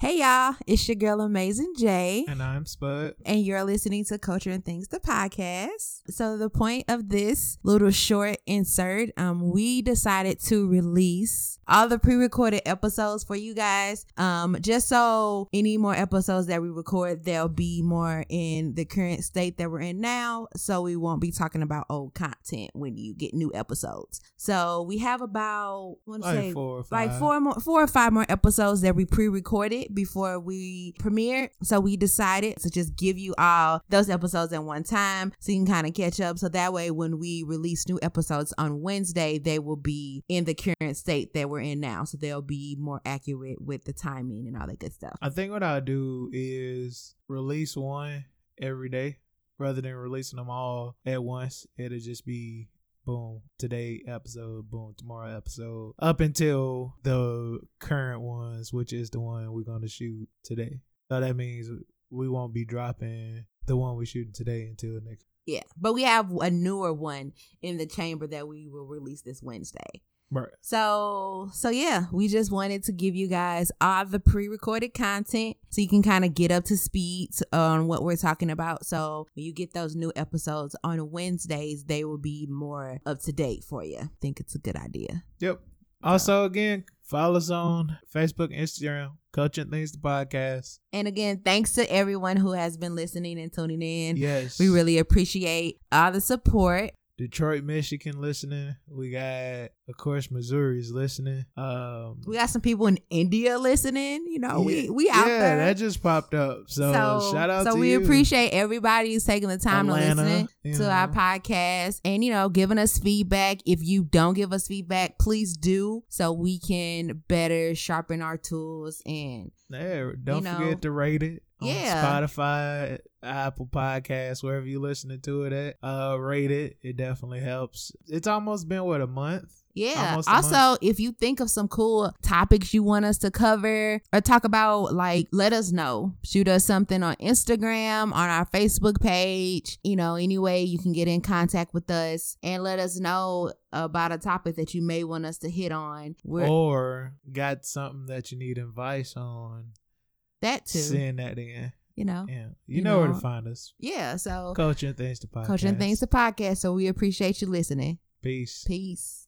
Hey y'all, it's your girl Amazing J. And I'm Spud. And you're listening to Culture and Things, the podcast. So the point of this little short insert, um, we decided to release all the pre-recorded episodes for you guys. Um, just so any more episodes that we record, they'll be more in the current state that we're in now. So we won't be talking about old content when you get new episodes. So we have about like say, four or five. like four more four or five more episodes that we before we premiered. So we decided to just give you all those episodes at one time so you can kind of catch up. So that way when we release new episodes on Wednesday, they will be in the current state that we're in now. So they'll be more accurate with the timing and all that good stuff. I think what I'll do is release one every day rather than releasing them all at once. It'll just be boom today episode boom tomorrow episode up until the current ones which is the one we're going to shoot today so that means we won't be dropping the one we're shooting today until next Yeah. But we have a newer one in the chamber that we will release this Wednesday. Right So, so yeah, we just wanted to give you guys all the pre-recorded content so you can kind of get up to speed on what we're talking about. So, when you get those new episodes on Wednesdays, they will be more up to date for you. I think it's a good idea. Yep. Also, again, follow us on Facebook, Instagram, Culture and Things the podcast. And again, thanks to everyone who has been listening and tuning in. Yes, We really appreciate all the support. Detroit, Michigan listening. We got, of course, Missouri's listening. Um, We got some people in India listening. You know, we we out yeah, there. that just popped up. So, shout out so we you. appreciate everybody who's taking the time Atlanta, to listen to our podcast and you know giving us feedback if you don't give us feedback please do so we can better sharpen our tools and Yeah, don't you know, forget to rate it. On yeah. Spotify, Apple Podcasts, wherever you're listening to it at. Uh, rate it. It definitely helps. It's almost been what a month. Yeah. Also if you think of some cool topics you want us to cover or talk about like let us know. Shoot us something on instagram on our facebook page you know any way you can get in contact with us and let us know about a topic that you may want us to hit on. We're Or got something that you need advice on. that too. Send that in. you know. Yeah, you, You know, where to find us. yeah so Culture and Things to podcast. coaching things to podcast. So we appreciate you listening. Peace. peace